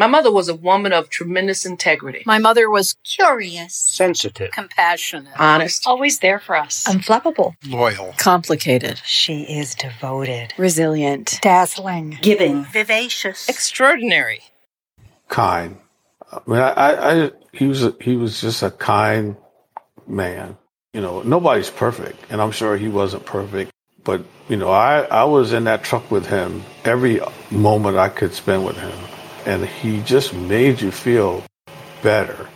My mother was a woman of tremendous integrity. My mother was curious, sensitive, compassionate, honest, always there for us, unflappable, loyal, complicated. She is devoted, resilient, dazzling, giving, vivacious, extraordinary, kind. I mean, I, I, I he was a, he was just a kind man. You know, nobody's perfect, and I'm sure he wasn't perfect. But you know, I I was in that truck with him every moment I could spend with him and he just made you feel better.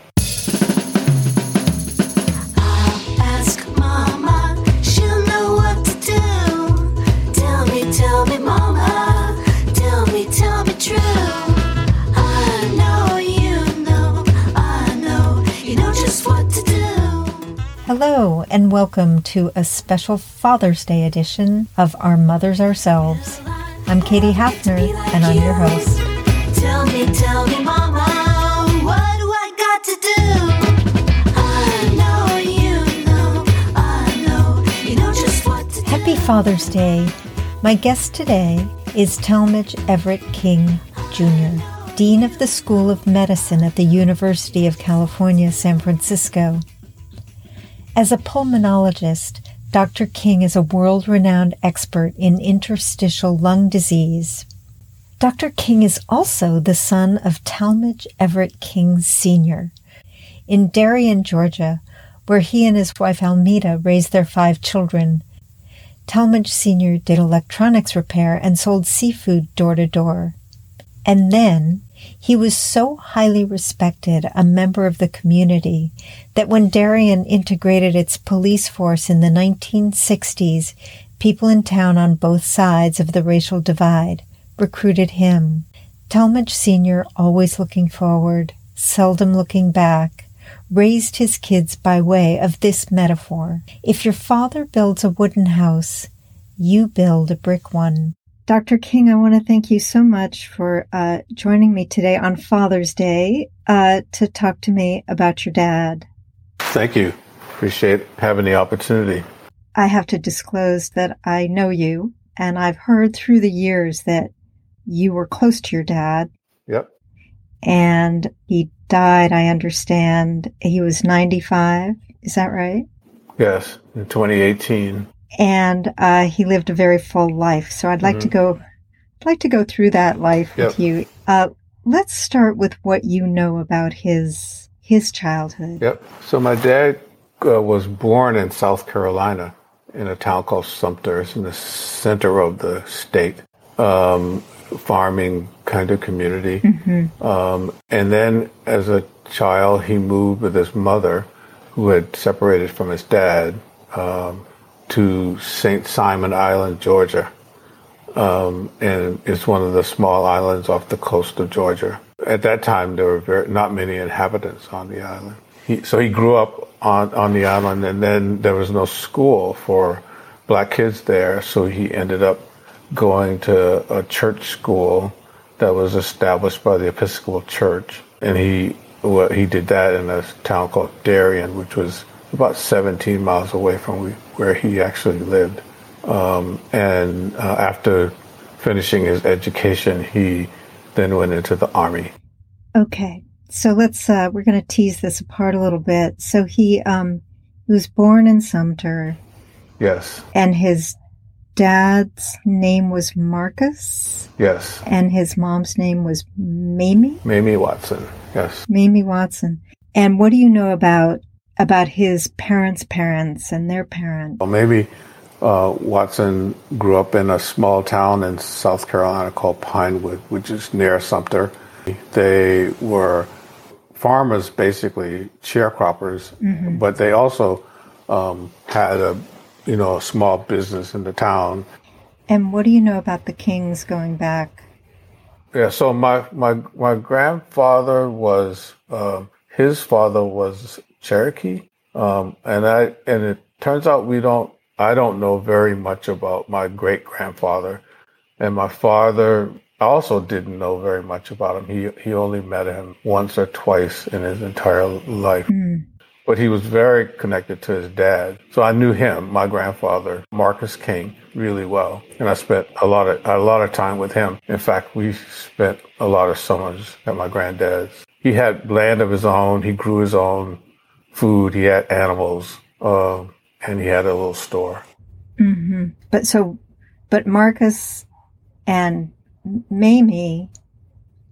Hello, and welcome to a special Father's Day edition of Our Mothers Ourselves. I'm Katie Hafner, and I'm your host. Tell me, tell me, mama, what do I got to do? I know you know, I know, you know just what to Happy do. Father's Day. My guest today is Talmadge Everett King Jr., Dean of the School of Medicine at the University of California, San Francisco. As a pulmonologist, Dr. King is a world renowned expert in interstitial lung disease, Dr. King is also the son of Talmadge Everett King Sr. In Darien, Georgia, where he and his wife Almeda raised their five children, Talmadge Sr. did electronics repair and sold seafood door to door. And then he was so highly respected a member of the community that when Darien integrated its police force in the 1960s, people in town on both sides of the racial divide recruited him. Talmadge Sr., always looking forward, seldom looking back, raised his kids by way of this metaphor. If your father builds a wooden house, you build a brick one. Dr. King, I want to thank you so much for uh, joining me today on Father's Day uh, to talk to me about your dad. Thank you. Appreciate having the opportunity. I have to disclose that I know you, and I've heard through the years that you were close to your dad. Yep. And he died, I understand. He was 95. Is that right? Yes, in 2018. And uh, he lived a very full life. So I'd like mm-hmm. to go, I'd like to go through that life yep. with you. Uh, let's start with what you know about his his childhood. Yep. So my dad uh, was born in South Carolina in a town called Sumter. It's in the center of the state. Um, farming kind of community. Mm-hmm. Um, and then as a child, he moved with his mother, who had separated from his dad, um, to St. Simon Island, Georgia. Um, and it's one of the small islands off the coast of Georgia. At that time, there were very, not many inhabitants on the island. He, so he grew up on, on the island, and then there was no school for black kids there, so he ended up going to a church school that was established by the Episcopal Church, and he well, he did that in a town called Darien, which was about 17 miles away from where he actually lived. Um, and uh, after finishing his education, he then went into the army. Okay, so let's uh, we're going to tease this apart a little bit. So he um, he was born in Sumter. Yes. And his dad's name was Marcus. Yes. And his mom's name was Mamie. Mamie Watson. Yes. Mamie Watson. And what do you know about about his parents' parents and their parents? Well, Mamie uh, Watson grew up in a small town in South Carolina called Pinewood, which is near Sumter. They were farmers, basically sharecroppers, mm-hmm. but they also um, had a you know, a small business in the town. And what do you know about the Kings going back? Yeah, so my my my grandfather was uh, his father was Cherokee, um, and I and it turns out we don't I don't know very much about my great grandfather, and my father also didn't know very much about him. He he only met him once or twice in his entire life. Mm. But he was very connected to his dad. So I knew him, my grandfather, Marcus King, really well. And I spent a lot of, a lot of time with him. In fact, we spent a lot of summers at my granddad's. He had land of his own. He grew his own food. He had animals, uh, and he had a little store. Mm-hmm. But so, but Marcus and Mamie,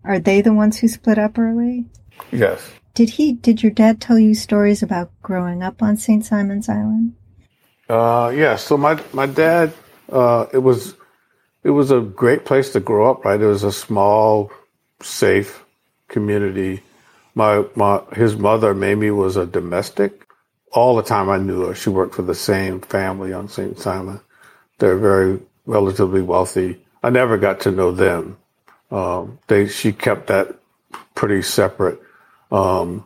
are they the ones who split up early? Yes. Did he? Did your dad tell you stories about growing up on St. Simon's Island? Uh, yeah. So my my dad, uh, it was it was a great place to grow up. Right. It was a small, safe community. My my his mother Mamie was a domestic. All the time I knew her. She worked for the same family on St. Simon. They're very relatively wealthy. I never got to know them. Um, they she kept that pretty separate. Um,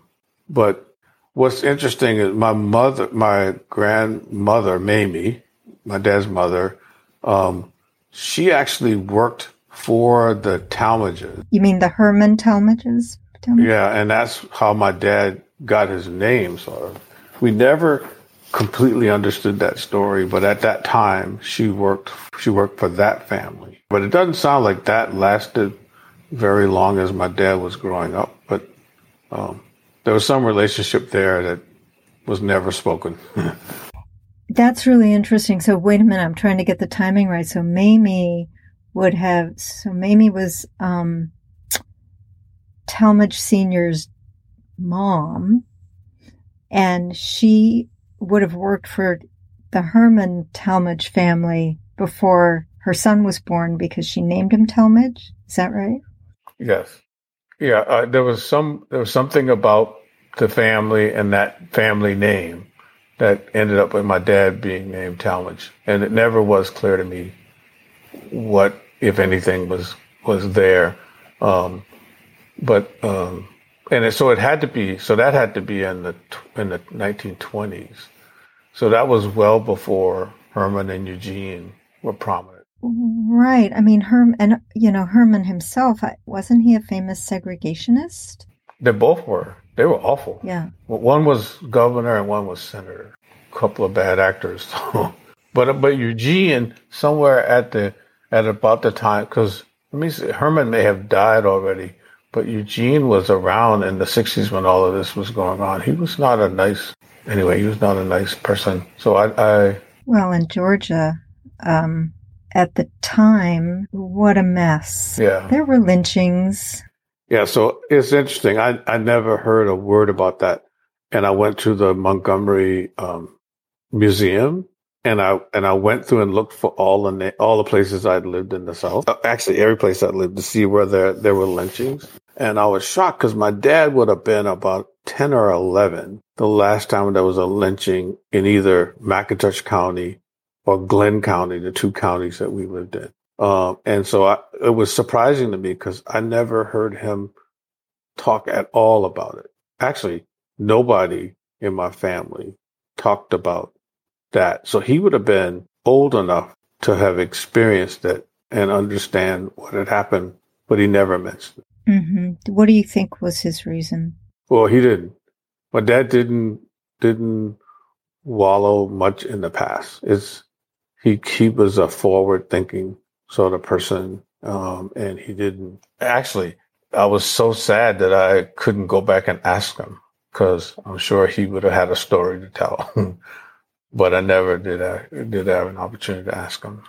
but what's interesting is my mother, my grandmother, Mamie, my dad's mother, um, she actually worked for the Talmadges. You mean the Herman Talmadges? Yeah, and that's how my dad got his name, sort of. We never completely understood that story, but at that time she worked she worked for that family. But it doesn't sound like that lasted very long as my dad was growing up, but um, there was some relationship there that was never spoken. That's really interesting. So wait a minute, I'm trying to get the timing right. So Mamie would have so Mamie was um, Talmadge Senior's mom, and she would have worked for the Herman Talmadge family before her son was born because she named him Talmadge. Is that right? Yes. Yeah. Uh, there was some. There was something about the family and that family name that ended up with my dad being named Talmadge, and it never was clear to me what, if anything, was was there. Um, but um, and it, so it had to be. So that had to be in the in the 1920s. So that was well before Herman and Eugene were prominent. Right. I mean, Herman, and you know, Herman himself, wasn't he a famous segregationist? They both were. They were awful. Yeah. One was governor and one was senator. A couple of bad actors. but but Eugene, somewhere at the at about the time, because let me see, Herman may have died already, but Eugene was around in the '60s when all of this was going on. He was not a nice. Anyway, he was not a nice person. So I. I well, in Georgia, um, at the time, what a mess. Yeah. There were lynchings. Yeah, so it's interesting. I, I never heard a word about that. And I went to the Montgomery um, Museum and I and I went through and looked for all the na- all the places I'd lived in the South. Uh, actually, every place I lived to see where there there were lynchings. And I was shocked because my dad would have been about ten or eleven the last time there was a lynching in either McIntosh County or Glynn County, the two counties that we lived in. Um, and so I, it was surprising to me because I never heard him talk at all about it. Actually, nobody in my family talked about that. So he would have been old enough to have experienced it and understand what had happened, but he never mentioned it. Mm-hmm. What do you think was his reason? Well, he didn't. My dad didn't didn't wallow much in the past. It's he he was a forward thinking sort of person, um, and he didn't actually. I was so sad that I couldn't go back and ask him because I'm sure he would have had a story to tell. but I never did. I did have an opportunity to ask him.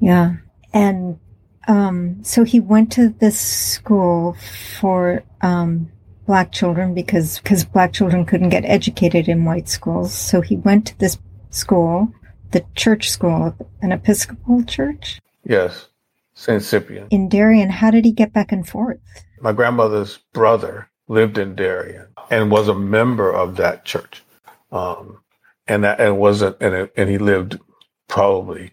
Yeah, and um, so he went to this school for um, black children because because black children couldn't get educated in white schools. So he went to this school the church school, an Episcopal church? Yes, St. Cyprian. In Darien, how did he get back and forth? My grandmother's brother lived in Darien and was a member of that church. Um, and that and wasn't and, it, and he lived probably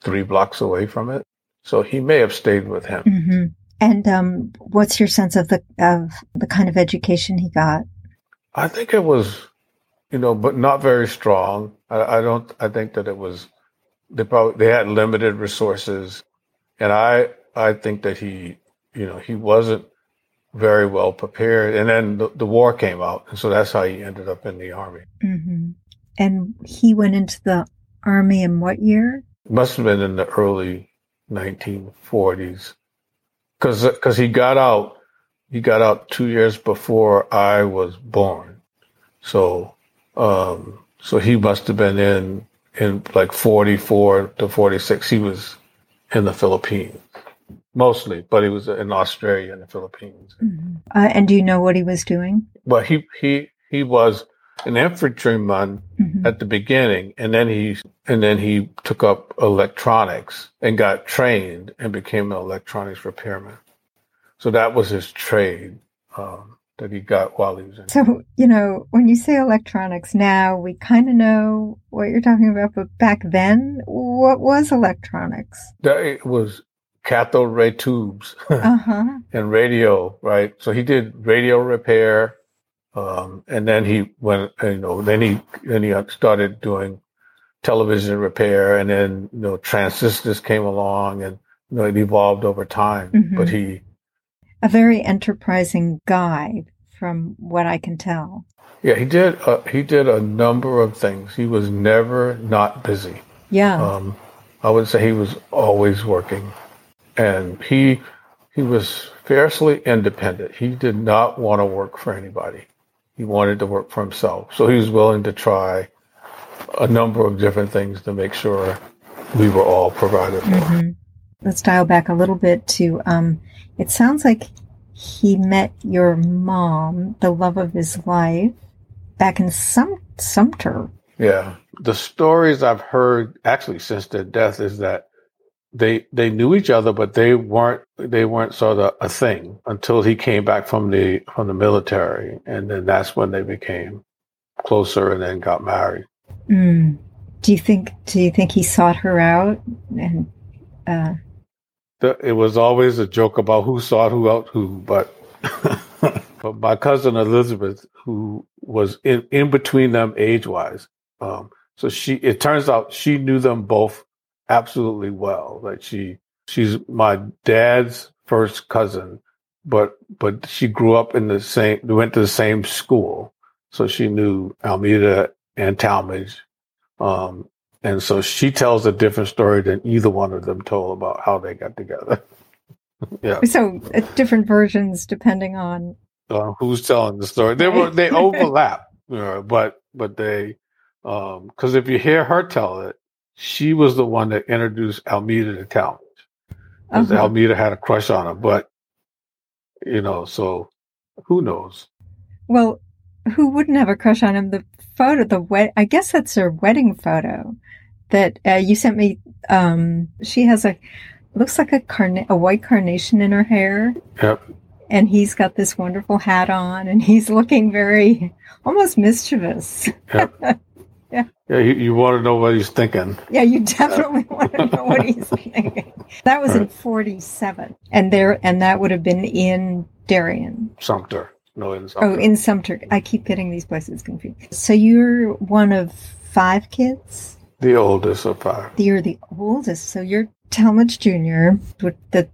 three blocks away from it. So he may have stayed with him. Mm-hmm. And um, what's your sense of the of the kind of education he got? I think it was you know, but not very strong. I, I don't. I think that it was they probably they had limited resources, and I I think that he you know he wasn't very well prepared. And then the, the war came out, and so that's how he ended up in the army. Mm-hmm. And he went into the army in what year? Must have been in the early 1940s, because because he got out he got out two years before I was born, so um, so he must have been in in like 44 to 46. He was in the Philippines mostly, but he was in Australia and the Philippines. Mm-hmm. Uh, and do you know what he was doing? Well, he he he was an infantryman mm-hmm. at the beginning, and then he and then he took up electronics and got trained and became an electronics repairman. So that was his trade um, that he got while he was in. So you know, when you say electronics, now we kind of know what you're talking about, but back then, what was electronics? That it was cathode ray tubes uh-huh. and radio, right? So he did radio repair, um, and then he went, you know, then he then he started doing television repair, and then you know transistors came along, and you know it evolved over time. Mm-hmm. But he, a very enterprising guy, from what I can tell. Yeah, he did. Uh, he did a number of things. He was never not busy. Yeah. Um, I would say he was always working and he he was fiercely independent. He did not want to work for anybody. He wanted to work for himself. So he was willing to try a number of different things to make sure we were all provided for. Mm-hmm. Let's dial back a little bit to um, it sounds like he met your mom, the love of his life, back in Sum- Sumter. Yeah. The stories I've heard actually since their death is that they they knew each other, but they weren't they weren't sort of a thing until he came back from the from the military, and then that's when they became closer, and then got married. Mm. Do you think Do you think he sought her out? And uh... the, it was always a joke about who sought who out who, but. but my cousin Elizabeth, who was in, in between them age wise, um, so she it turns out she knew them both absolutely well. Like she she's my dad's first cousin, but but she grew up in the same went to the same school. So she knew Almeda and Talmadge. Um, and so she tells a different story than either one of them told about how they got together. yeah. So uh, different versions depending on uh, who's telling the story. They were they overlap, you know, but but they because um, if you hear her tell it, she was the one that introduced Almeda to Talmadge. Because uh-huh. Almeda had a crush on her, but you know, so who knows? Well, who wouldn't have a crush on him? The photo, the wed, I guess that's her wedding photo that uh, you sent me. Um, she has a looks like a carna- a white carnation in her hair. Yep. And he's got this wonderful hat on, and he's looking very almost mischievous. Yep. Yeah. Yeah, you, you, want to know what he's thinking. Yeah, you definitely want to know what he's thinking. That was right. in 47. And there and that would have been in Darien. Sumter. No, in Sumter. Oh, in Sumter. I keep getting these places confused. So you're one of five kids? The oldest of five. You're the oldest. So you're Talmadge Jr. with the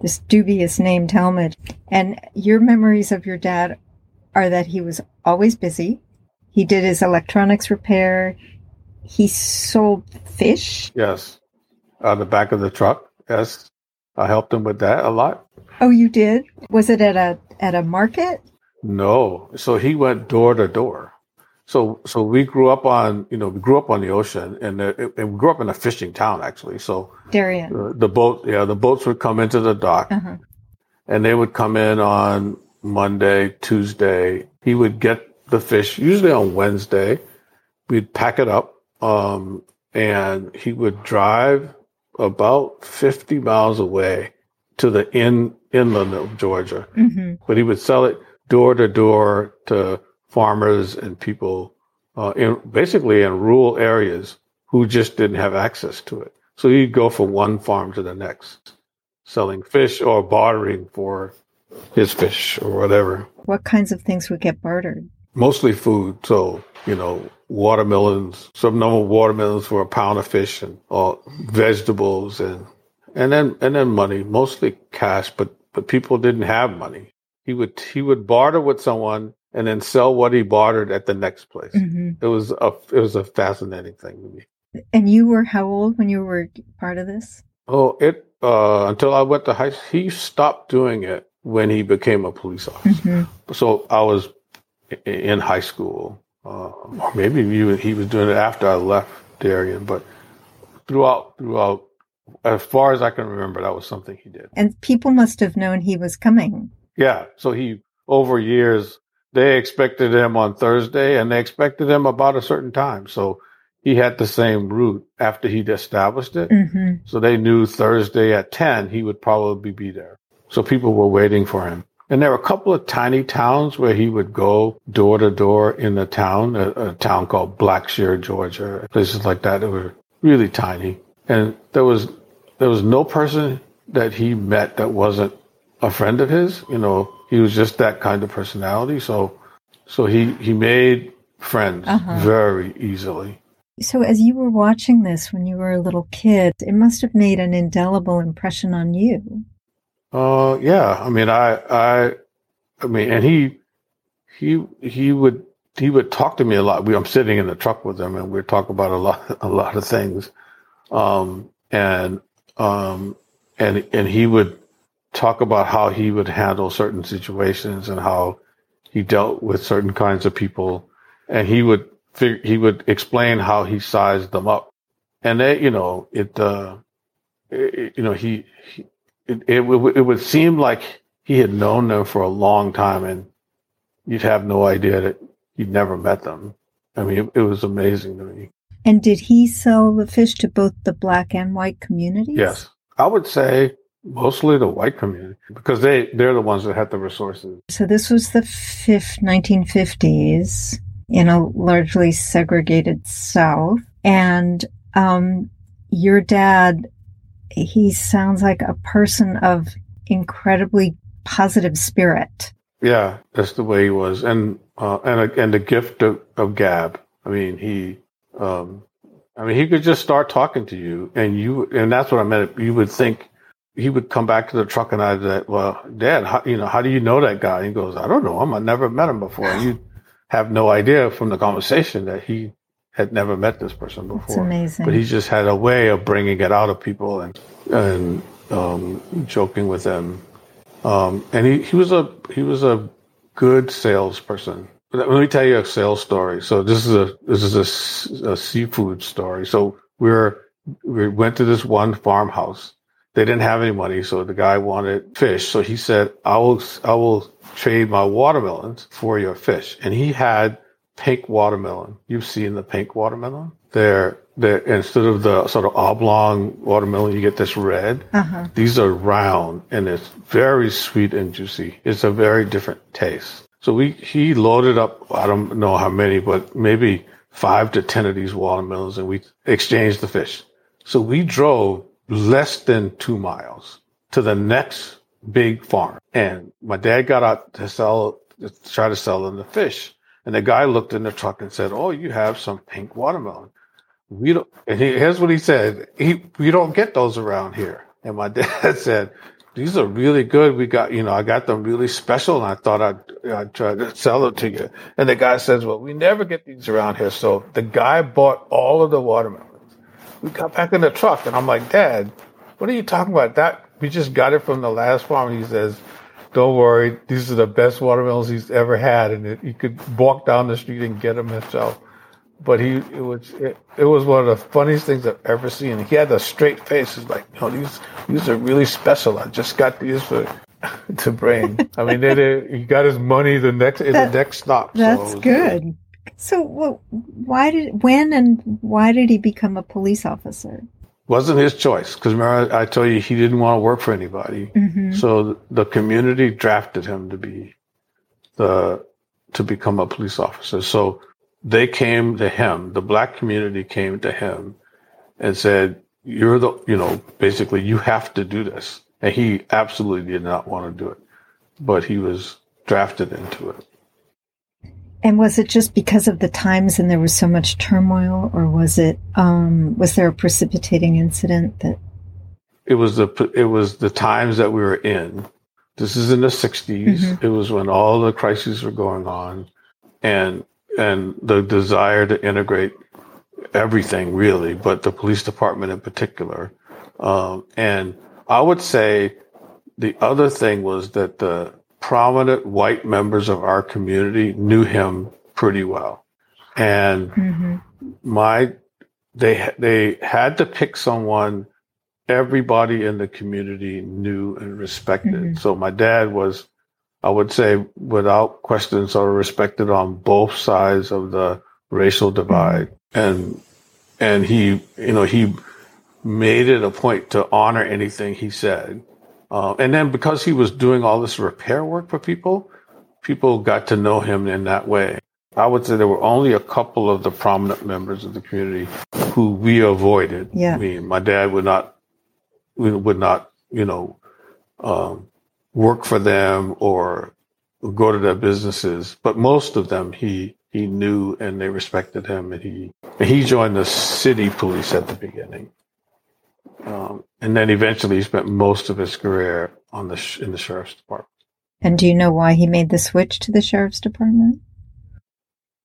this dubious name Talmadge. And your memories of your dad are that he was always busy he did his electronics repair. He sold fish. Yes. On the back of the truck. Yes. I helped him with that a lot. Oh, you did? Was it at a at a market? No. So he went door to door. So so we grew up on you know we grew up on the ocean and, the, and we grew up in a fishing town actually. So Darien. Uh, the boat yeah the boats would come into the dock, uh-huh. and they would come in on Monday Tuesday. He would get the fish usually on Wednesday. We'd pack it up, um, and he would drive about 50 miles away to the in, inland of Georgia. Mm-hmm. But he would sell it door to door to farmers and people uh, in basically in rural areas who just didn't have access to it. So he'd go from one farm to the next, selling fish or bartering for his fish or whatever. What kinds of things would get bartered? mostly food. So, you know, watermelons, some number of watermelons for a pound of fish and all vegetables and, and then, and then money, mostly cash, but, but people didn't have money. He would he would barter with someone and then sell what he bartered at the next place. hmm It was a it was a fascinating thing to me. And you were how old when you were part of this? Oh, it uh, until I went to high. School he stopped doing it when he became a police officer. hmm So I was in high school, uh, or maybe he, he was doing it after I left Darien. But throughout, throughout, as far as I can remember, that was something he did. And people must have known he was coming. Yeah. So he over years they expected him on Thursday, and they expected him about a certain time. So he had the same route after he'd established it. hmm So they knew Thursday at 10, he would probably be there. So people were waiting for him. And there were a couple of tiny towns where he would go door to door in the town, a, a town called Blackshear, Georgia, places like that that were really tiny. And there was, there was no person that he met that wasn't a friend of his. You know, he was just that kind of personality. So, so he, he made friends Uh-huh. very easily. So as you were watching this when you were a little kid, it must have made an indelible impression on you. Uh, yeah. I mean, I, I, I mean, and he, he, he would, he would talk to me a lot. We, I'm sitting in the truck with him and we'd talk about a lot, a lot of things. Um, and, um, and, and he would talk about how he would handle certain situations and how he dealt with certain kinds of people. And he would figure, he would explain how he sized them up. And they, you know, it, uh, it, you know, he, he it, it, would- it would seem like he had known them for a long time and you'd have no idea that you'd never met them. I mean, it, it was amazing to me. And did he sell the fish to both the black and white communities? Yes. I would say mostly the white community because they, they're the ones that had the resources. So this was the fifth 1950s in a largely segregated South. And um, your dad, he sounds like a person of incredibly positive spirit. Yeah, that's the way he was. And, uh, and, and the gift of, of gab. I mean, he, um, I mean, he could just start talking to you and you, and that's what I meant. You would think he would come back to the truck and I'd say, well, dad, how, you know, how do you know that guy? He goes, I don't know him. I never met him before. And you have no idea from the conversation that he had never met this person It's before. amazing. But he just had a way of bringing it out of people and, and, um, joking with them. Um, and he, he was a, he was a good salesperson. Let me tell you a sales story. So this is a, this is a a, seafood story. So we're, we went to this one farmhouse. They didn't have any money. So the guy wanted fish. So he said, I will, I will trade my watermelons for your fish. And he had pink watermelon. You've seen the pink watermelon. They're, they're, instead of the sort of oblong watermelon, you get this red. uh-huh. These are round and it's very sweet and juicy. It's a very different taste. So we, he loaded up, I don't know how many, but maybe five to 10 of these watermelons and we exchanged the fish. So we drove less than two miles to the next big farm. And my dad got out to sell, to try to sell them the fish. And the guy looked in the truck and said, Oh, you have some pink watermelon. We don't, and he, here's what he said. He, we don't get those around here. And my dad said, these are really good. We got, you know, I got them really special and I thought I'd, I'd try to sell them to you. And the guy says, well, we never get these around here. So the guy bought all of the watermelons. We got back in the truck and I'm like, dad, what are you talking about? That we just got it from the last farm. He says, don't worry. These are the best watermelons he's ever had. And it, he could walk down the street and get them himself but he it was it, it was one of the funniest things I've ever seen. He had a straight face. He's like, "No, these these are really special. I just got these for to bring." I mean, they, they, he got his money the next in the next stop. That's was good. So, well, why did, when and why did he become a police officer? Wasn't his choice because remember I told you he didn't want to work for anybody. hmm So the community drafted him to be the to become a police officer. So they came to him. The black community came to him and said, "You're the you know basically you have to do this." And he absolutely did not want to do it, but he was drafted into it. And was it just because of the times and there was so much turmoil, or was it, um, was there a precipitating incident that, It was the it was the times that we were in This is in the 60s. Mm-hmm. It was when all the crises were going on and and the desire to integrate everything really, but the police department in particular. Um, and I would say the other thing was that the prominent white members of our community knew him pretty well. And mm-hmm. my, they, they had to pick someone everybody in the community knew and respected. Mm-hmm. So my dad was, I would say, without question, sort of respected on both sides of the racial divide. Mm-hmm. And, and he, you know, he made it a point to honor anything he said. Uh, and then because he was doing all this repair work for people, people got to know him in that way. I would say there were only a couple of the prominent members of the community who we avoided. Yeah. I mean, my dad would not, would not, you know, um, work for them or go to their businesses, but most of them he he knew and they respected him, and he and he joined the city police at the beginning. Um, and then eventually he spent most of his career on the sh- in the sheriff's department. And do you know why he made the switch to the sheriff's department?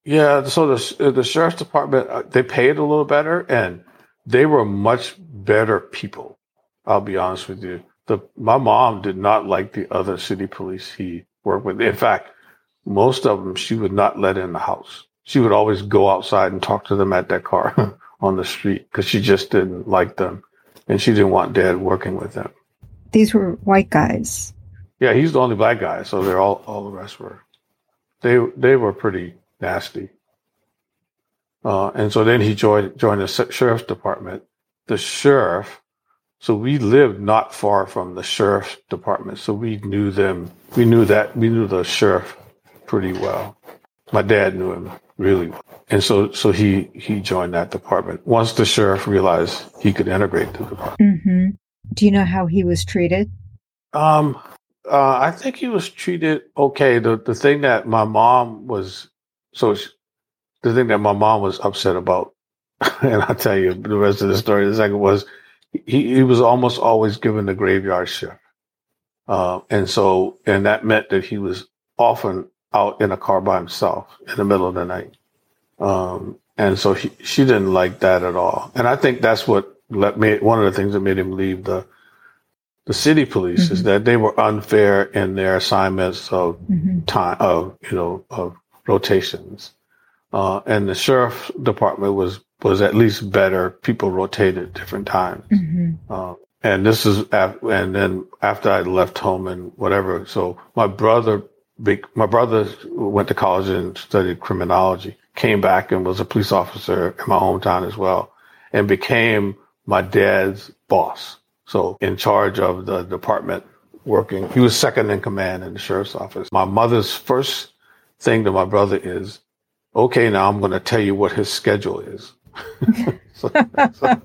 Yeah, so the the sheriff's department uh, they paid a little better, and they were much better people. I'll be honest with you. The my mom did not like the other city police he worked with. In fact, most of them she would not let in the house. She would always go outside and talk to them at their car on the street because she just didn't like them and she didn't want dad working with them. These were white guys. Yeah, he's the only black guy, so they're all all the rest were they they were pretty nasty. Uh, and so then he joined joined the sheriff's department. The sheriff, so we lived not far from the sheriff's department, so we knew them. We knew that we knew the sheriff pretty well. My dad knew him really well. And so, so he, he joined that department once the sheriff realized he could integrate the department. Mm-hmm. Do you know how he was treated? Um, uh, I think he was treated okay. The, the thing that my mom was, so she, the thing that my mom was upset about, and I'll tell you the rest of the story in a second was he, he was almost always given the graveyard shift. Uh, and so, and that meant that he was often out in a car by himself in the middle of the night. Um, and so he, she didn't like that at all. And I think that's what let me, one of the things that made him leave the, the city police mm-hmm. is that they were unfair in their assignments of mm-hmm. time, of, you know, of rotations. Uh, and the sheriff department was, was at least better. People rotated different times. Mm-hmm. Uh, and this is, after, and then after I left home and whatever. So my brother, my brother went to college and studied criminology came back and was a police officer in my hometown as well and became my dad's boss. So in charge of the department working. He was second in command in the sheriff's office. My mother's first thing to my brother is, okay, now I'm going to tell you what his schedule is. so, so,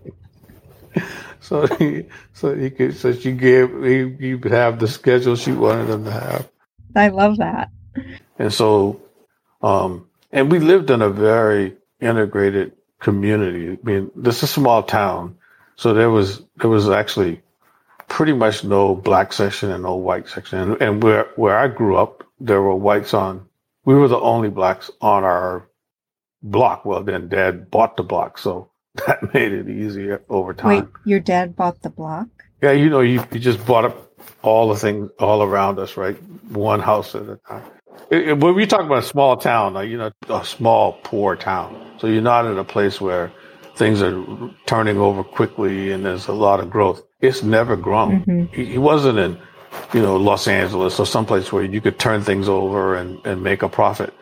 so, he, so he could, so she gave, he, he have the schedule she wanted him to have. I love that. And so, um, and we lived in a very integrated community. I mean, this is a small town, so there was there was actually pretty much no black section and no white section. And, and where where I grew up, there were whites on. We were the only blacks on our block. Well, then Dad bought the block, so that made it easier over time. Wait, your dad bought the block? Yeah, you know, he, he just bought up all the things all around us, right? One house at a time when we talk about a small town, like, you know, a small poor town, so you're not in a place where things are turning over quickly and there's a lot of growth. It's never grown. Mm-hmm. He, he, wasn't in, you know, Los Angeles or someplace where you could turn things over and, and make a profit.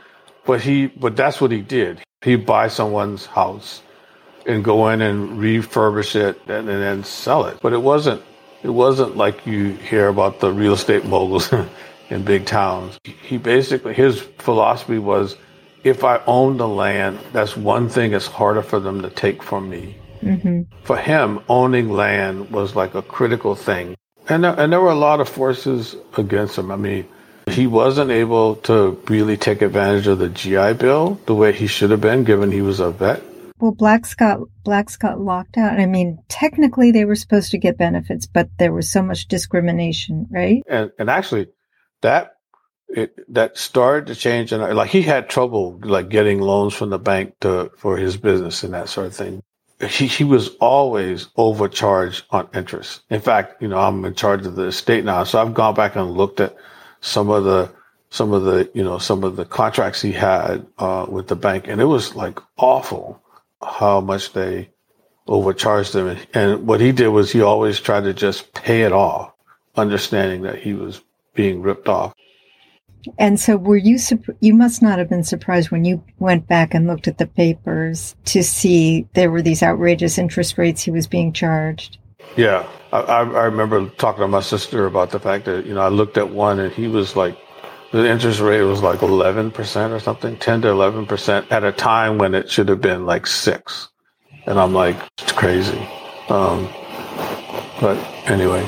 But he, but that's what he did. He'd buy someone's house and go in and refurbish it and, and then sell it. But it wasn't, it wasn't like you hear about the real estate moguls in big towns. He basically, his philosophy was if I own the land, that's one thing it's harder for them to take from me. Mm-hmm. For him, owning land was like a critical thing. And, and there were a lot of forces against him. I mean, he wasn't able to really take advantage of the GI Bill the way he should have been, given he was a vet. Well, blacks got blacks got locked out. I mean, technically they were supposed to get benefits, but there was so much discrimination, right? And and actually, that it that started to change, and like he had trouble like getting loans from the bank to for his business and that sort of thing. He he was always overcharged on interest. In fact, you know, I'm in charge of the estate now, so I've gone back and looked at some of the some of the you know some of the contracts he had uh, with the bank, and it was like awful how much they overcharged him. And what he did was he always tried to just pay it off, understanding that he was being ripped off. And so, were you? You must not have been surprised when you went back and looked at the papers to see there were these outrageous interest rates he was being charged. Yeah, I, I remember talking to my sister about the fact that you know I looked at one and he was like the interest rate was like 11% or something, 10 to 11% at a time when it should have been like six. And I'm like, it's crazy. Um, but anyway,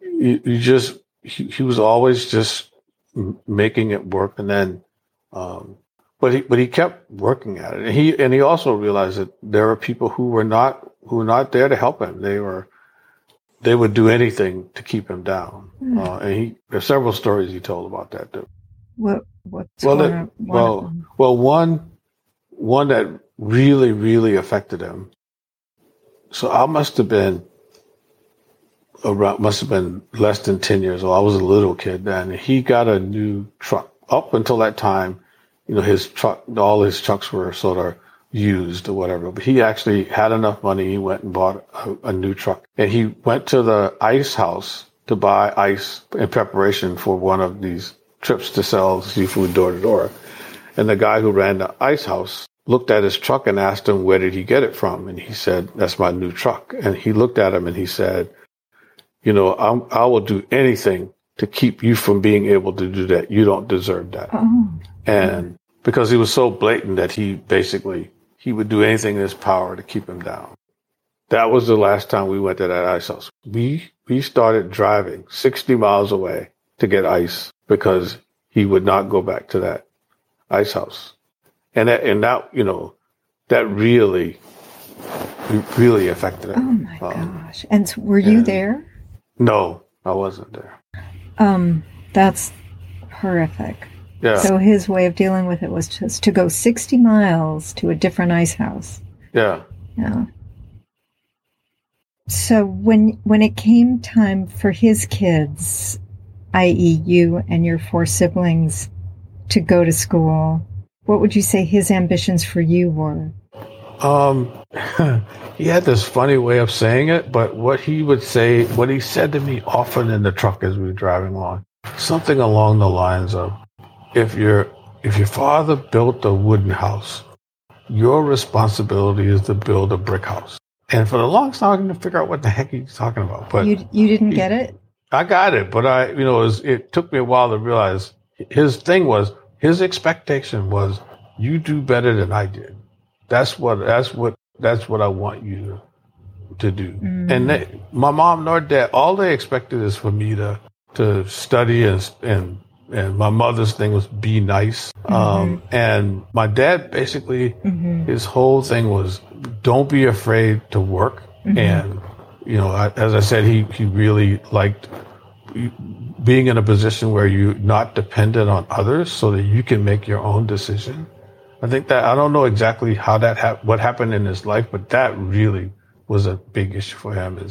you, you just, he, he, was always just making it work. And then, um, but he, but he kept working at it. And he, and he also realized that there are people who were not, who were not there to help him. They were, they would do anything to keep him down. Mm. Uh, and he, there's several stories he told about that too. What, what's well, that, one well, well, one, one that really, really affected him. So I must have been around, must have been less than 10 years old. I was a little kid then. He got a new truck. Up until that time, you know, his truck, all his trucks were sort of used or whatever. But he actually had enough money. He went and bought a, a, new truck and he went to the ice house to buy ice in preparation for one of these trips to sell seafood door to door. And the guy who ran the ice house looked at his truck and asked him, where did he get it from? And he said, that's my new truck. And he looked at him and he said, you know, I'm, I will do anything to keep you from being able to do that. You don't deserve that. Oh. And because he was so blatant that he basically he would do anything in his power to keep him down. That was the last time we went to that ice house. We we started driving 60 miles away to get ice because he would not go back to that ice house. And that, and that, you know, that really, really affected him. Oh my um, gosh. And were you and there? No, I wasn't there. Um, that's horrific. Yeah. So his way of dealing with it was just to go 60 miles to a different ice house. Yeah. Yeah. So when when it came time for his kids, i.e., you and your four siblings, to go to school, what would you say his ambitions for you were? Um, he had this funny way of saying it, but what he would say, what he said to me often in the truck as we were driving along, something along the lines of, if your if your father built a wooden house, your responsibility is to build a brick house. And for the longest time, I couldn't figure out what the heck he's talking about. But you you didn't get it. I got it, but I you know it, was, it took me a while to realize his thing was his expectation was you do better than I did. That's what that's what that's what I want you to do. Mm. And they, my mom nor dad, all they expected is for me to to study and and and my mother's thing was be nice. Mm-hmm. Um, and my dad basically, mm-hmm. his whole thing was don't be afraid to work. Mm-hmm. And, you know, I, as I said, he, he really liked being in a position where you're not dependent on others so that you can make your own decision. I think that I don't know exactly how that ha- what happened in his life, but that really was a big issue for him.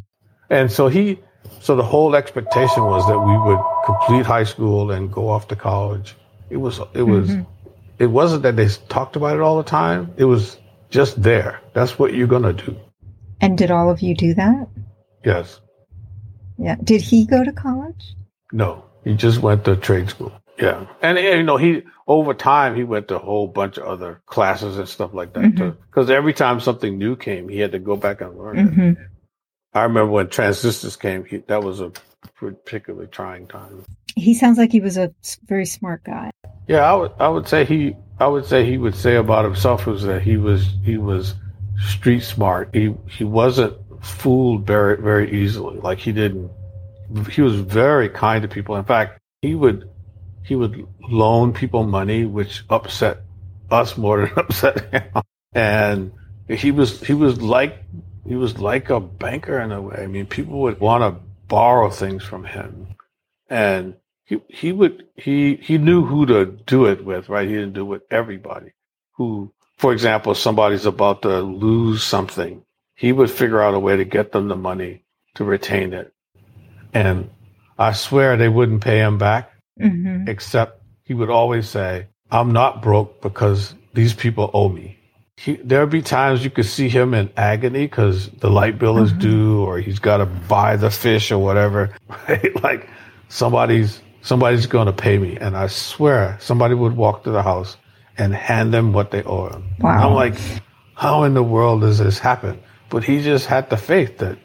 And so he, so the whole expectation was that we would complete high school and go off to college. It was it was mm-hmm. it wasn't that they talked about it all the time. It was just there. That's what you're gonna do. And did all of you do that? Yes. Yeah. Did he go to college? No, he just went to trade school. Yeah, and, and you know he over time he went to a whole bunch of other classes and stuff like that mm-hmm. Because every time something new came, he had to go back and learn mm-hmm. it. I remember when transistors came, he, that was a particularly trying time. He sounds like he was a very smart guy. Yeah, I would I would say he I would say he would say about himself was that he was he was street smart. He he wasn't fooled very very easily. Like he didn't he was very kind to people. In fact, he would he would loan people money which upset us more than upset him. And he was he was like he was like a banker in a way. I mean, people would want to borrow things from him, and he he would he he knew who to do it with, right? He didn't do it with everybody. Who, for example, if somebody's about to lose something, he would figure out a way to get them the money to retain it, and I swear they wouldn't pay him back, Mm-hmm. except he would always say, "I'm not broke because these people owe me." He, there'd be times you could see him in agony because the light bill is mm-hmm. due, or he's got to buy the fish or whatever. Right? Like somebody's somebody's going to pay me, and I swear somebody would walk to the house and hand them what they owe him. Wow. I'm like, how in the world does this happen? But he just had the faith that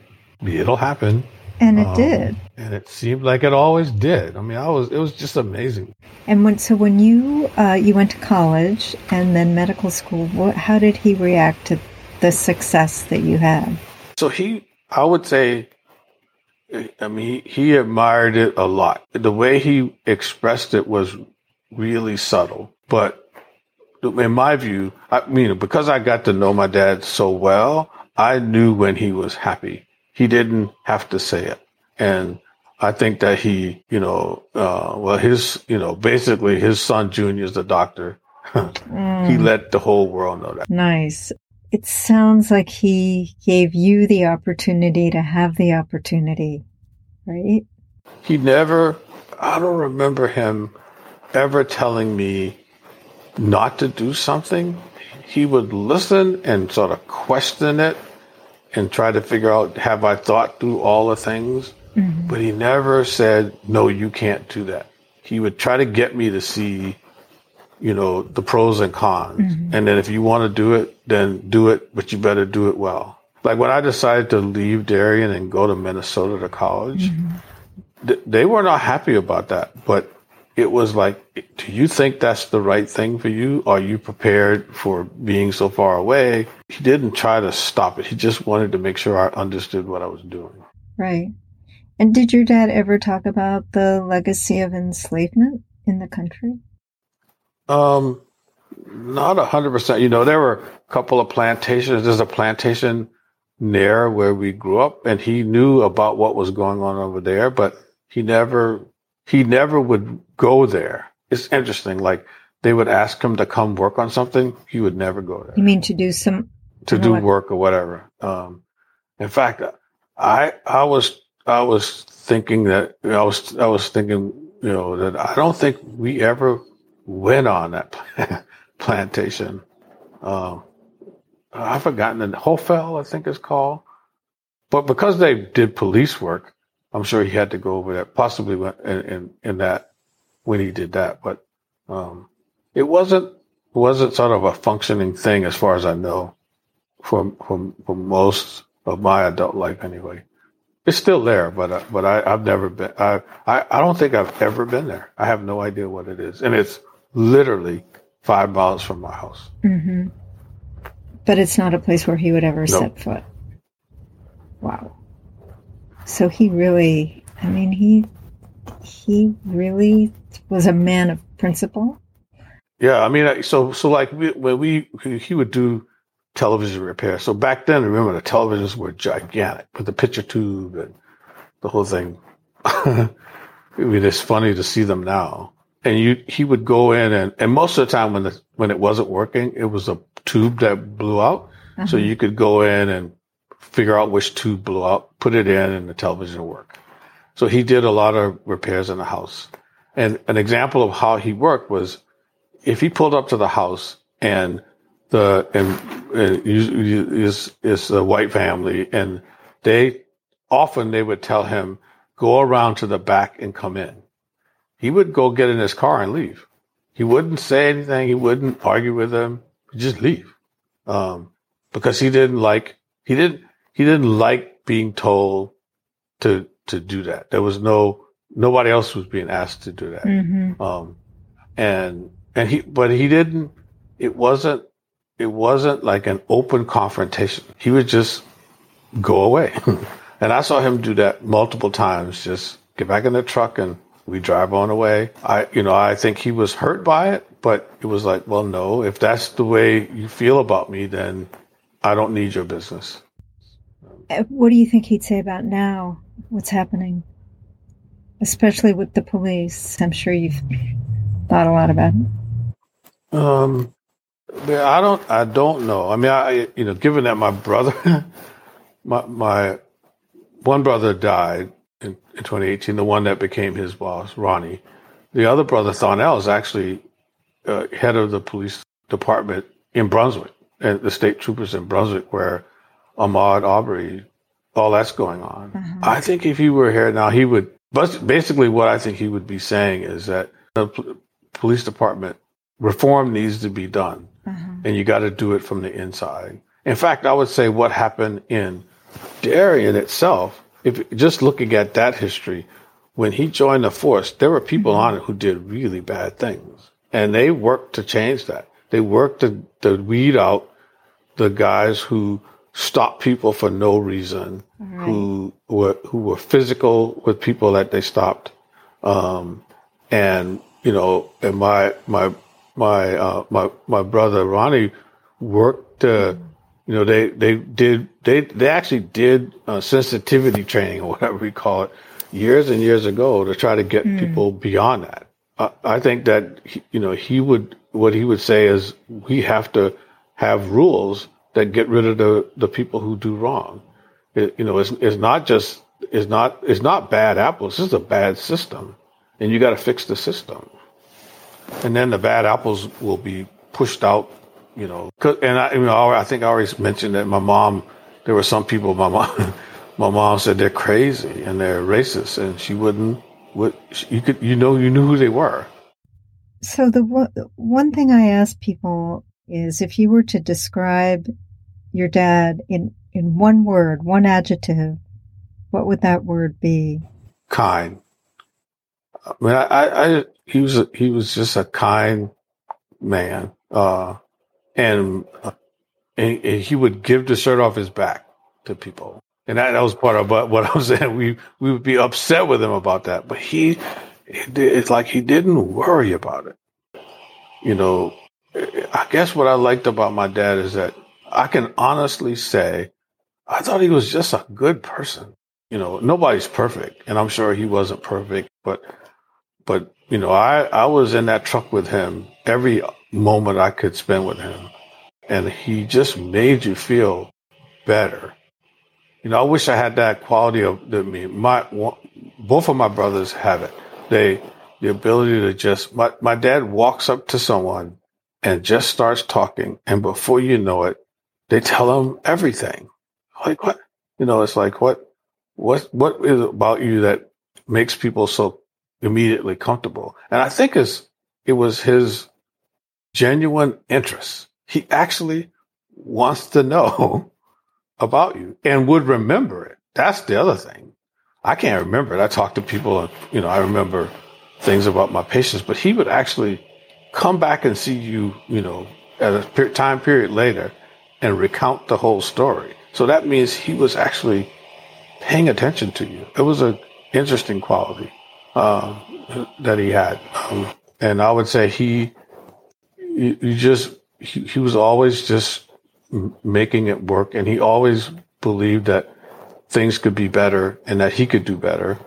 it'll happen, And it did. and it seemed like it always did. I mean, I was it was just amazing. And when so when you uh, you went to college and then medical school, what, how did he react to the success that you had? So he, I would say, I mean, he, he admired it a lot. The way he expressed it was really subtle, but in my view, I mean, because I got to know my dad so well, I knew when he was happy. He didn't have to say it. And I think that he, you know, uh, well, his, you know, basically his son Junior is the doctor. he let the whole world know that. Nice. It sounds like he gave you the opportunity to have the opportunity, right? he never i don't remember him ever telling me not to do something he would listen and sort of question it and try to figure out have i thought through all the things? Mm-hmm. But he never said no you can't do that. He would try to get me to see you know the pros and cons. Mm-hmm. And then if you want to do it then do it but you better do it well. Like when i decided to leave darien and go to minnesota to college mm-hmm. th- they were not happy about that. But it was like, do you think that's the right thing for you? Are you prepared for being so far away? He didn't try to stop it. He just wanted to make sure I understood what I was doing. Right. And did your dad ever talk about the legacy of enslavement in the country? Um, not a hundred percent. You know, there were a couple of plantations. There's a plantation near where we grew up, and he knew about what was going on over there, but he never he never would go there. It's interesting. Like they would ask him to come work on something, he would never go there You mean to do some to do What? work or whatever. Um, in fact, I I was I was thinking that I was I was thinking you know that I don't think we ever went on that plantation. Um, I've forgotten the Hofwyl, I think it's called. But because they did police work, I'm sure he had to go over that, possibly in, in, in that when he did that. But um, it wasn't wasn't sort of a functioning thing as far as I know for for, for most of my adult life anyway. It's still there, but uh, but I, I've never been. I, I I don't think I've ever been there. I have no idea what it is, and it's literally five miles from my house. hmm But it's not a place where he would ever No. set foot. Wow. So he really, I mean, he he really was a man of principle. Yeah, I mean, so so like we, when we he would do television repair. So back then, remember the televisions were gigantic with the picture tube and the whole thing. I mean, it's funny to see them now. And you, he would go in and, and most of the time when the, when it wasn't working, it was a tube that blew out. So uh-huh. you could go in and figure out which tube blew out, put it in, and the television would work. So he did a lot of repairs in the house. And an example of how he worked was if he pulled up to the house and the and, and is is a white family and they often they would tell him go around to the back and come in. He would go get in his car and leave. He wouldn't say anything. He wouldn't argue with them. He'd just leave um, because he didn't like he didn't he didn't like being told to to do that. There was no nobody else was being asked to do that. Mm-hmm. Um, and and he but he didn't. It wasn't it wasn't like an open confrontation. He would just go away. and I saw him do that multiple times. Just get back in the truck and we drive on away. I you know I think he was hurt by it, but it was like, well, no. If that's the way you feel about me, then I don't need your business. Uh, what do you think he'd say about now? What's happening? Especially with the police. I'm sure you've thought a lot about it. Um, I don't. I don't know. I mean, I you know, given that my brother, my my one brother died in, in 2018, the one that became his boss, Ronnie. The other brother, Thornell, is actually uh, head of the police department in Brunswick, and the state troopers in Brunswick, where Ahmaud Arbery, all that's going on. Uh-huh. I think if he were here now, he would. But basically, what I think he would be saying is that the police department reform needs to be done, uh-huh. and you got to do it from the inside. In fact, I would say what happened in Darien itself, if just looking at that history, when he joined the force, there were people mm-hmm. on it who did really bad things, and they worked to change that. They worked to, to weed out the guys who stopped people for no reason, right. who were who were physical with people that they stopped, um, and you know, and my my my uh, my my brother Ronnie worked. Uh, you know, they they did they they actually did uh, sensitivity training or whatever we call it years and years ago to try to get mm. people beyond that. I, I think that he, you know he would what he would say is we have to have rules that get rid of the the people who do wrong. It, you know, it's it's not just it's not it's not bad apples. This is a bad system, and you got to fix the system. And then the bad apples will be pushed out. You know, and I you know I think I always mentioned that my mom. There were some people. My mom. my mom said they're crazy and they're racist, and she wouldn't. What you could, you know, you knew who they were. So the one thing I ask people is, if you were to describe your dad in in one word, one adjective, what would that word be? Kind. I mean, I, I, I he was a, he was just a kind man, uh, and, uh, and, and he would give the shirt off his back to people. And that, that was part of what, what I was saying. We we would be upset with him about that, but he it's like he didn't worry about it. You know, I guess what I liked about my dad is that I can honestly say I thought he was just a good person. You know, nobody's perfect, and I'm sure he wasn't perfect, but but you know, I I was in that truck with him every moment I could spend with him, and he just made you feel better you know, I wish I had that quality of the, me. My both of my brothers have it. They the ability to just my my dad walks up to someone and just starts talking, and before you know it, they tell him everything. Like what? You know, it's like what what what is about you that makes people so immediately comfortable? And I think it's it was his genuine interest. He actually wants to know about you and would remember it. That's the other thing. I can't remember it. I talk to people and, you know, I remember things about my patients, but he would actually come back and see you, you know, at a time period later and recount the whole story. So that means he was actually paying attention to you. It was an interesting quality uh, that he had. Um, and I would say he, you, just, he, he was always just making it work. And he always believed that things could be better and that he could do better.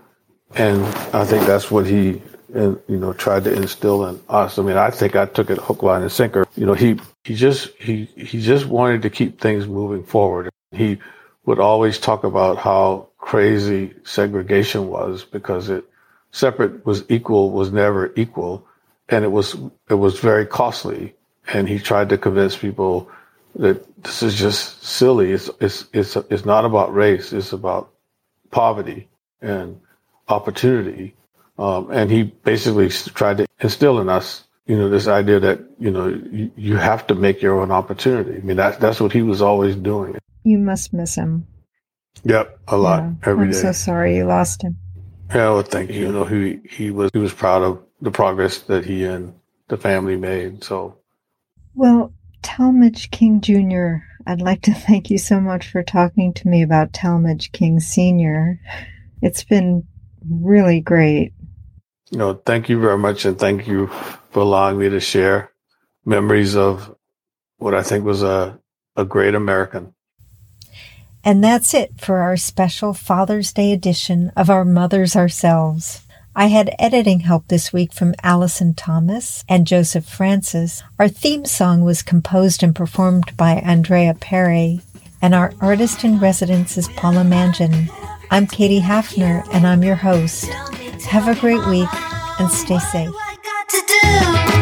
And I think that's what he, you know, tried to instill in us. I mean, I think I took it hook, line, and sinker. You know, he, he just, he, he just wanted to keep things moving forward. He would always talk about how crazy segregation was because it, separate was equal was never equal. And it was, it was very costly. And he tried to convince people that this is just silly. It's it's it's it's not about race. It's about poverty and opportunity. Um, and he basically tried to instill in us, you know, this idea that you know you, you have to make your own opportunity. I mean, that's that's what he was always doing. You must miss him. Yep, a lot yeah, every I'm day. so sorry you lost him. Yeah, well, thank you. You know, he he was he was proud of the progress that he and the family made. So, well, Talmadge King Jr., I'd like to thank you so much for talking to me about Talmadge King Sr. It's been really great. No, thank you very much, and thank you for allowing me to share memories of what I think was a a great American. And that's it for our special Father's Day edition of Our Mothers Ourselves. I had editing help this week from Allison Thomas and Joseph Francis. Our theme song was composed and performed by Andrea Perry, and our artist in residence is Paula Mangin. I'm Katie Hafner, and I'm your host. Have a great week and stay safe.